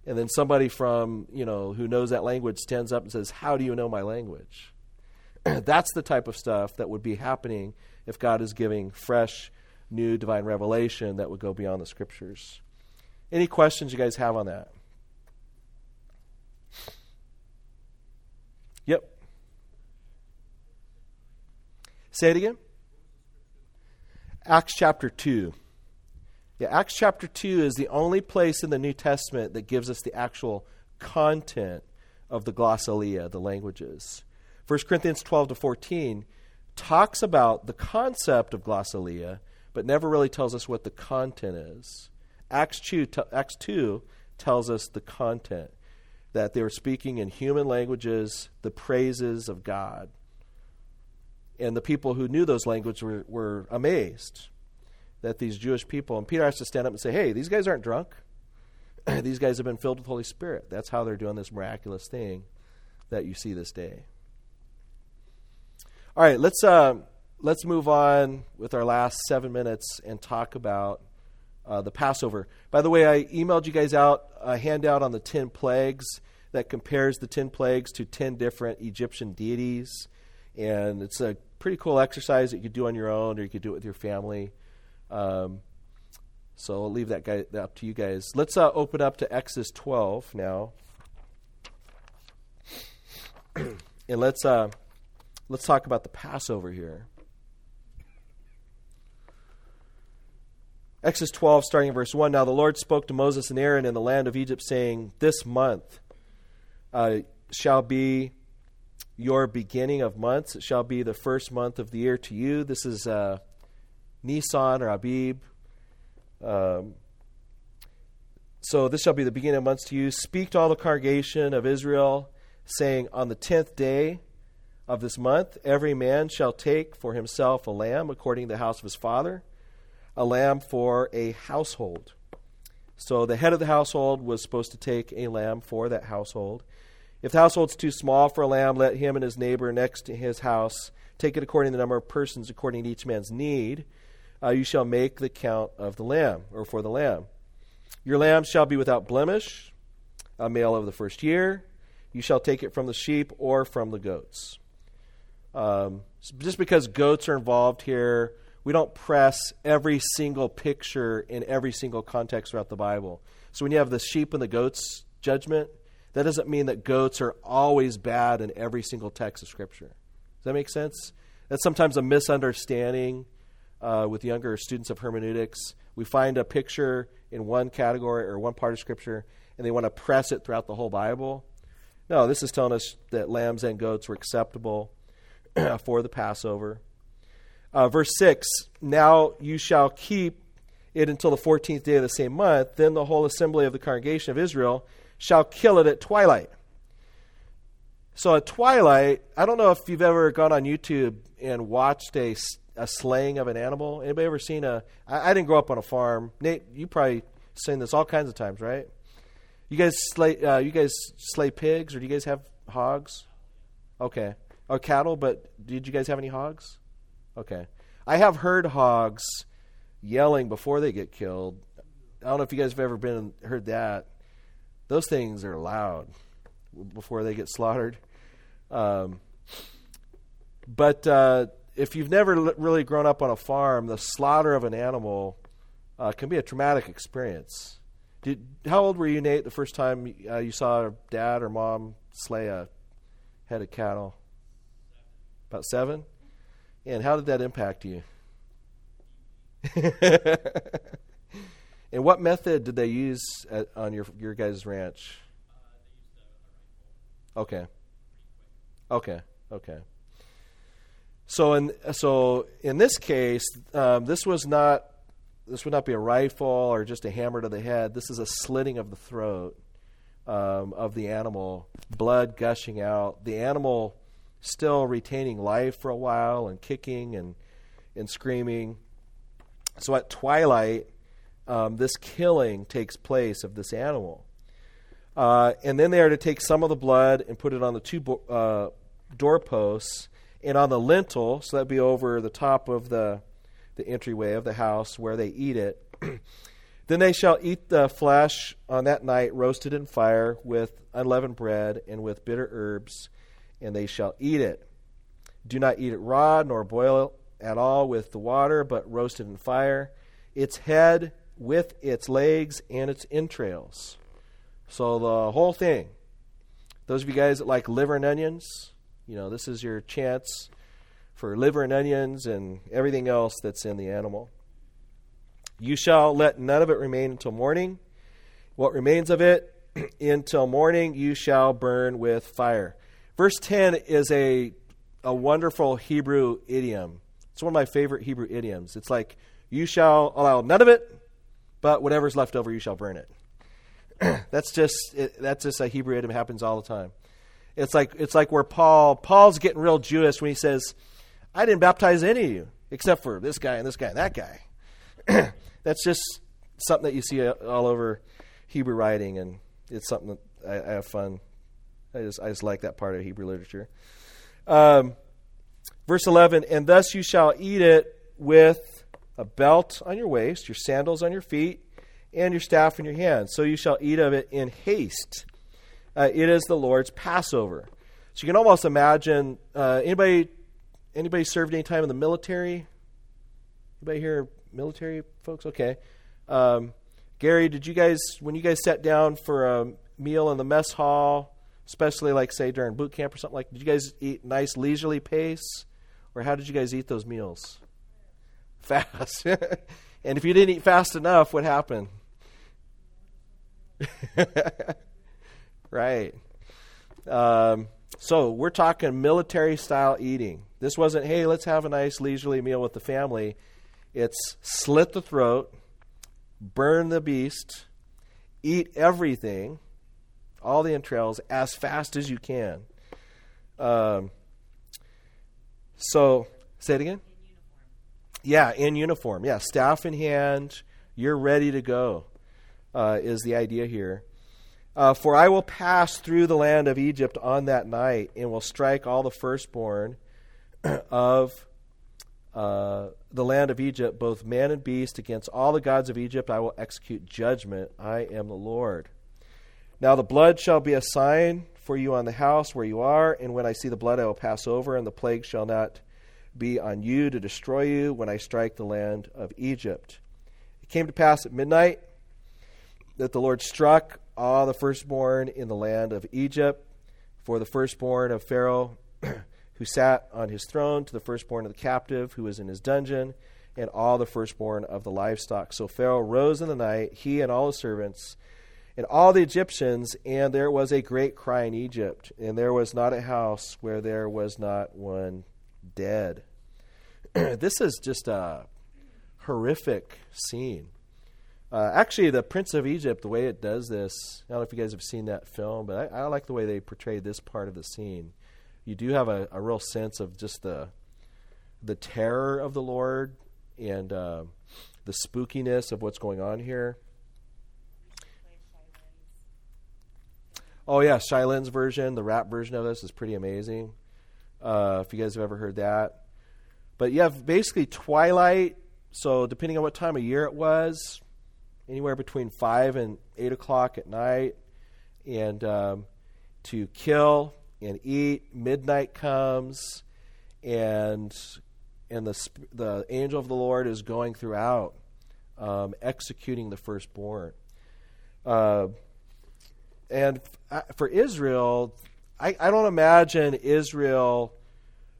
And then somebody from, you know, who knows that language stands up and says, How do you know my language? That's the type of stuff that would be happening if God is giving fresh, new divine revelation that would go beyond the scriptures. Any questions you guys have on that? Yep. Say it again. Acts chapter 2. Yeah, Acts chapter 2 is the only place in the New Testament that gives us the actual content of the glossolalia, the languages. 1 Corinthians 12 to 14 talks about the concept of glossolalia, but never really tells us what the content is. Acts 2, t- Acts 2 tells us the content that they were speaking in human languages the praises of God. And the people who knew those languages were, were amazed that these Jewish people, and Peter has to stand up and say, hey, these guys aren't drunk. these guys have been filled with Holy Spirit. That's how they're doing this miraculous thing that you see this day. All right, let's uh, let's move on with our last seven minutes and talk about uh, the Passover. By the way, I emailed you guys out a handout on the 10 plagues that compares the 10 plagues to 10 different Egyptian deities. And it's a pretty cool exercise that you could do on your own or you could do it with your family. Um, so I'll leave that guy up to you guys. Let's uh, open up to Exodus 12 now, and let's uh, let's talk about the Passover here. Exodus 12, starting in verse 1. Now the Lord spoke to Moses and Aaron in the land of Egypt, saying, This month uh, shall be your beginning of months. It shall be the first month of the year to you. This is uh, Nisan or Abib. Um, so this shall be the beginning of months to you. Speak to all the congregation of Israel, saying, On the tenth day of this month, every man shall take for himself a lamb according to the house of his father a lamb for a household. So the head of the household was supposed to take a lamb for that household. If the household's too small for a lamb, let him and his neighbor next to his house take it according to the number of persons, according to each man's need. Uh, you shall make the count of the lamb, or for the lamb. Your lamb shall be without blemish, a male of the first year. You shall take it from the sheep or from the goats. Um, just because goats are involved here we don't press every single picture in every single context throughout the Bible. So when you have the sheep and the goats judgment, that doesn't mean that goats are always bad in every single text of Scripture. Does that make sense? That's sometimes a misunderstanding uh, with younger students of hermeneutics. We find a picture in one category or one part of Scripture, and they want to press it throughout the whole Bible. No, this is telling us that lambs and goats were acceptable for the Passover. Uh, verse 6 Now you shall keep it until the 14th day of the same month. Then the whole assembly of the congregation of Israel shall kill it at twilight. So at twilight, I don't know if you've ever gone on YouTube and watched a, a slaying of an animal. Anybody ever seen a? I, I didn't grow up on a farm. Nate, you probably seen this all kinds of times, right? You guys slay. Uh, you guys slay pigs, or do you guys have hogs? Okay, or cattle. But did you guys have any hogs? Okay. I have heard hogs yelling before they get killed. I don't know if you guys have ever been heard that. Those things are loud before they get slaughtered. Um, but uh, if you've never l- really grown up on a farm, the slaughter of an animal uh, can be a traumatic experience. Did, how old were you, Nate, the first time uh, you saw dad or mom slay a head of cattle? About seven? And how did that impact you? and what method did they use at, on your your guys' ranch? Okay. Okay. Okay. So in so in this case, um, this was not this would not be a rifle or just a hammer to the head. This is a slitting of the throat um, of the animal, blood gushing out. The animal still retaining life for a while and kicking and, and screaming. So at twilight, um, this killing takes place of this animal. Uh, and then they are to take some of the blood and put it on the two bo- uh, doorposts and on the lintel, so that'd be over the top of the, the entryway of the house where they eat it. then they shall eat the flesh on that night, roasted in fire with unleavened bread and with bitter herbs and they shall eat it. Do not eat it raw, nor boil it at all with the water, but roast it in fire. Its head with its legs and its entrails. So the whole thing. Those of you guys that like liver and onions, you know, this is your chance for liver and onions and everything else that's in the animal. You shall let none of it remain until morning. What remains of it until morning you shall burn with fire. Verse 10 is a, a wonderful Hebrew idiom. It's one of my favorite Hebrew idioms. It's like, you shall allow none of it, but whatever's left over, you shall burn it. that's just it, that's just a Hebrew idiom. Happens all the time. It's like it's like where Paul Paul's getting real Jewish when he says, "I didn't baptize any of you except for this guy and this guy and that guy." that's just something that you see all over Hebrew writing, and it's something that I, I have fun I just, I just like that part of Hebrew literature. Um, verse 11, and thus you shall eat it with a belt on your waist, your sandals on your feet, and your staff in your hand. So you shall eat of it in haste. Uh, it is the Lord's Passover. So you can almost imagine uh, anybody anybody served any time in the military? Anybody here military folks? Okay. Um, Gary, did you guys when you guys sat down for a meal in the mess hall, especially like say during boot camp or something like? Did you guys eat nice leisurely pace, or how did you guys eat those meals? Fast. and if you didn't eat fast enough, what happened? right. Um, so we're talking military style eating. This wasn't, hey, let's have a nice leisurely meal with the family. It's slit the throat, burn the beast, eat everything, all the entrails, as fast as you can. Um, so, say it again. In yeah, in uniform. Yeah, staff in hand, you're ready to go, uh, is the idea here. Uh, For I will pass through the land of Egypt on that night, and will strike all the firstborn of uh, the land of Egypt, both man and beast, against all the gods of Egypt. I will execute judgment. I am the Lord. Now the blood shall be a sign for you on the house where you are, and when I see the blood, I will pass over, and the plague shall not be on you to destroy you when I strike the land of Egypt. It came to pass at midnight that the Lord struck all the firstborn in the land of Egypt, for the firstborn of Pharaoh who sat on his throne, to the firstborn of the captive who was in his dungeon, and all the firstborn of the livestock. So Pharaoh rose in the night, he and all his servants, and all the Egyptians, and there was a great cry in Egypt, and there was not a house where there was not one dead. this is just a horrific scene. Uh, actually, the Prince of Egypt, the way it does this, I don't know if you guys have seen that film, but I, I like the way they portray this part of the scene. You do have a, a real sense of just the the terror of the Lord and uh, the spookiness of what's going on here. Oh yeah, Shai version, the rap version of this is pretty amazing. Uh, if you guys have ever heard that, but you have basically twilight. So depending on what time of year it was, anywhere between five and eight o'clock at night, and um, to kill and eat. Midnight comes, and and the the angel of the Lord is going throughout, um, executing the firstborn. Uh, and for Israel, I, I don't imagine Israel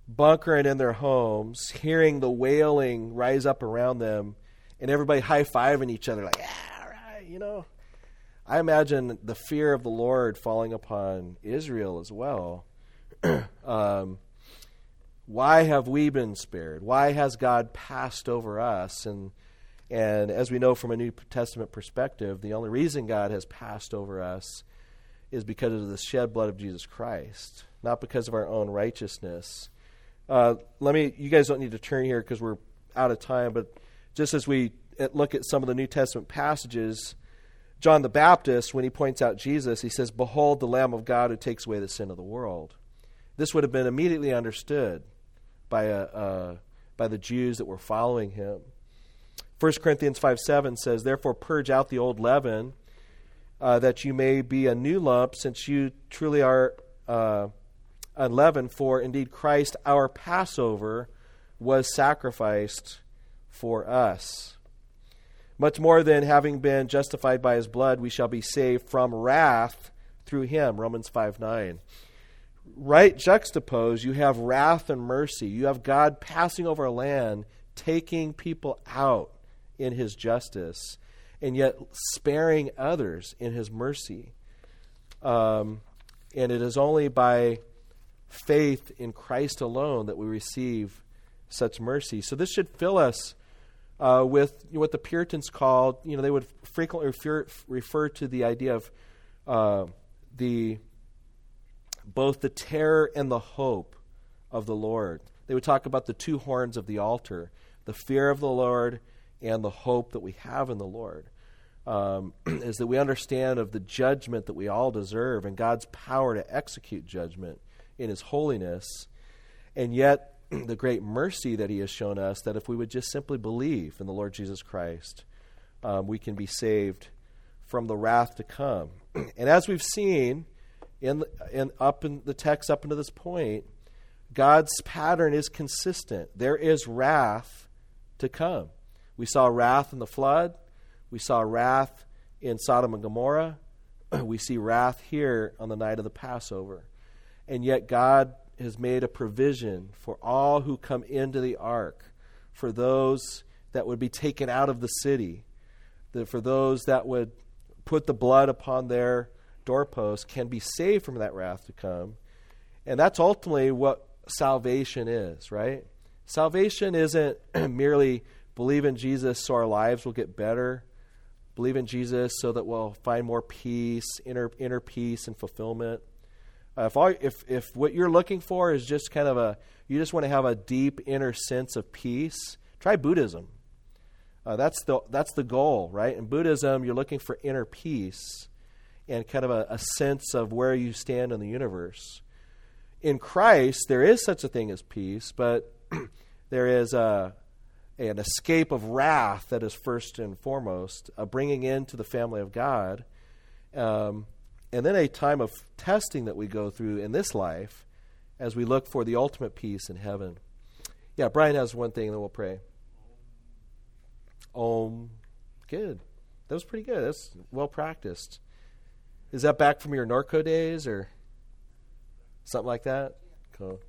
bunkering in their homes, hearing the wailing rise up around them and everybody high fiving each other, like, yeah, right, you know. I imagine the fear of the Lord falling upon Israel as well. um, why have we been spared? Why has God passed over us? And and as we know from a New Testament perspective, the only reason God has passed over us is because of the shed blood of Jesus Christ, not because of our own righteousness. Uh, let me. You guys don't need to turn here because we're out of time, but just as we look at some of the New Testament passages, John the Baptist, when he points out Jesus, he says, Behold the Lamb of God who takes away the sin of the world. This would have been immediately understood by, a, uh, by the Jews that were following him. 1 Corinthians 5 7 says, Therefore purge out the old leaven, uh, that you may be a new lump, since you truly are uh, unleavened. For indeed Christ, our Passover, was sacrificed for us. Much more than having been justified by his blood, we shall be saved from wrath through him. Romans 5 9. Right juxtaposed, you have wrath and mercy. You have God passing over land, taking people out in his justice, and yet sparing others in his mercy. Um, and it is only by faith in Christ alone that we receive such mercy. So this should fill us uh, with what the Puritans called, you know, they would frequently refer, refer to the idea of uh, the both the terror and the hope of the Lord. They would talk about the two horns of the altar, the fear of the Lord and the hope that we have in the Lord. Um, is that we understand of the judgment that we all deserve and God's power to execute judgment in His holiness, and yet the great mercy that He has shown us that if we would just simply believe in the Lord Jesus Christ, um, we can be saved from the wrath to come. and as we've seen in, in up in the text up until this point, God's pattern is consistent. There is wrath to come. We saw wrath in the flood. We saw wrath in Sodom and Gomorrah. we see wrath here on the night of the Passover. And yet God has made a provision for all who come into the ark, for those that would be taken out of the city, for those that would put the blood upon their doorposts can be saved from that wrath to come. And that's ultimately what salvation is, right? Salvation isn't merely believe in Jesus so our lives will get better, believe in Jesus so that we'll find more peace, inner, inner peace and fulfillment. Uh, if, all, if, if what you're looking for is just kind of a, you just want to have a deep inner sense of peace, try Buddhism. Uh, that's, the, that's the goal, right? In Buddhism, you're looking for inner peace and kind of a, a sense of where you stand in the universe. In Christ, there is such a thing as peace, but there is a, an escape of wrath that is first and foremost, a bringing into the family of God. Um, and then a time of testing that we go through in this life as we look for the ultimate peace in heaven. Yeah, Brian has one thing, and then we'll pray. Om. Good. That was pretty good. That's well practiced. Is that back from your Norco days or something like that? Cool.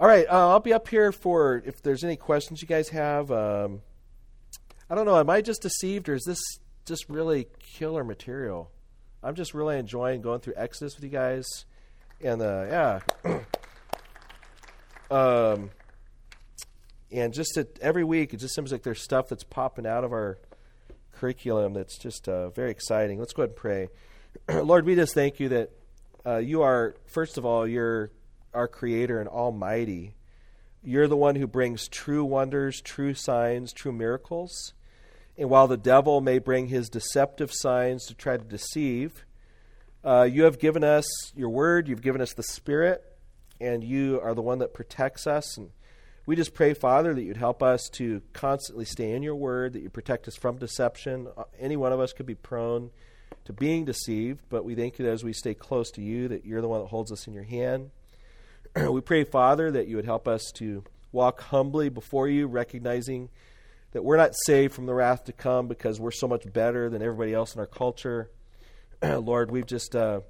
All right, uh, I'll be up here for if there's any questions you guys have. Um, I don't know. Am I just deceived, or is this just really killer material? I'm just really enjoying going through Exodus with you guys, and uh, yeah, um, and just at, every week it just seems like there's stuff that's popping out of our curriculum that's just uh, very exciting. Let's go ahead and pray. Lord, we just thank you that uh, you are first of all you're our Creator and Almighty. You're the one who brings true wonders, true signs, true miracles. And while the devil may bring his deceptive signs to try to deceive, uh, you have given us your word, you've given us the Spirit, and you are the one that protects us. And we just pray, Father, that you'd help us to constantly stay in your word, that you protect us from deception. Uh, any one of us could be prone to being deceived, but we thank you that as we stay close to you, that you're the one that holds us in your hand. we pray, Father, that you would help us to walk humbly before you, recognizing that we're not saved from the wrath to come because we're so much better than everybody else in our culture. Lord, we've just uh,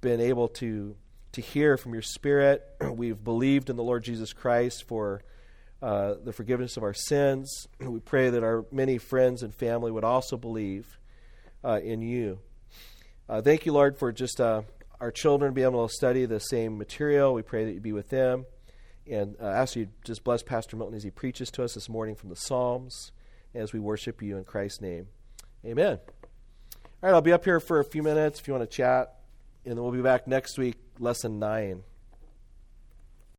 been able to to hear from your Spirit. we've believed in the Lord Jesus Christ for uh, the forgiveness of our sins. we pray that our many friends and family would also believe uh, in you. Uh, thank you, Lord, for just uh, our children be able to study the same material. We pray that you be with them. And uh, ask you just bless Pastor Milton as he preaches to us this morning from the Psalms as we worship you in Christ's name. Amen. All right, I'll be up here for a few minutes if you want to chat, and then we'll be back next week, lesson nine.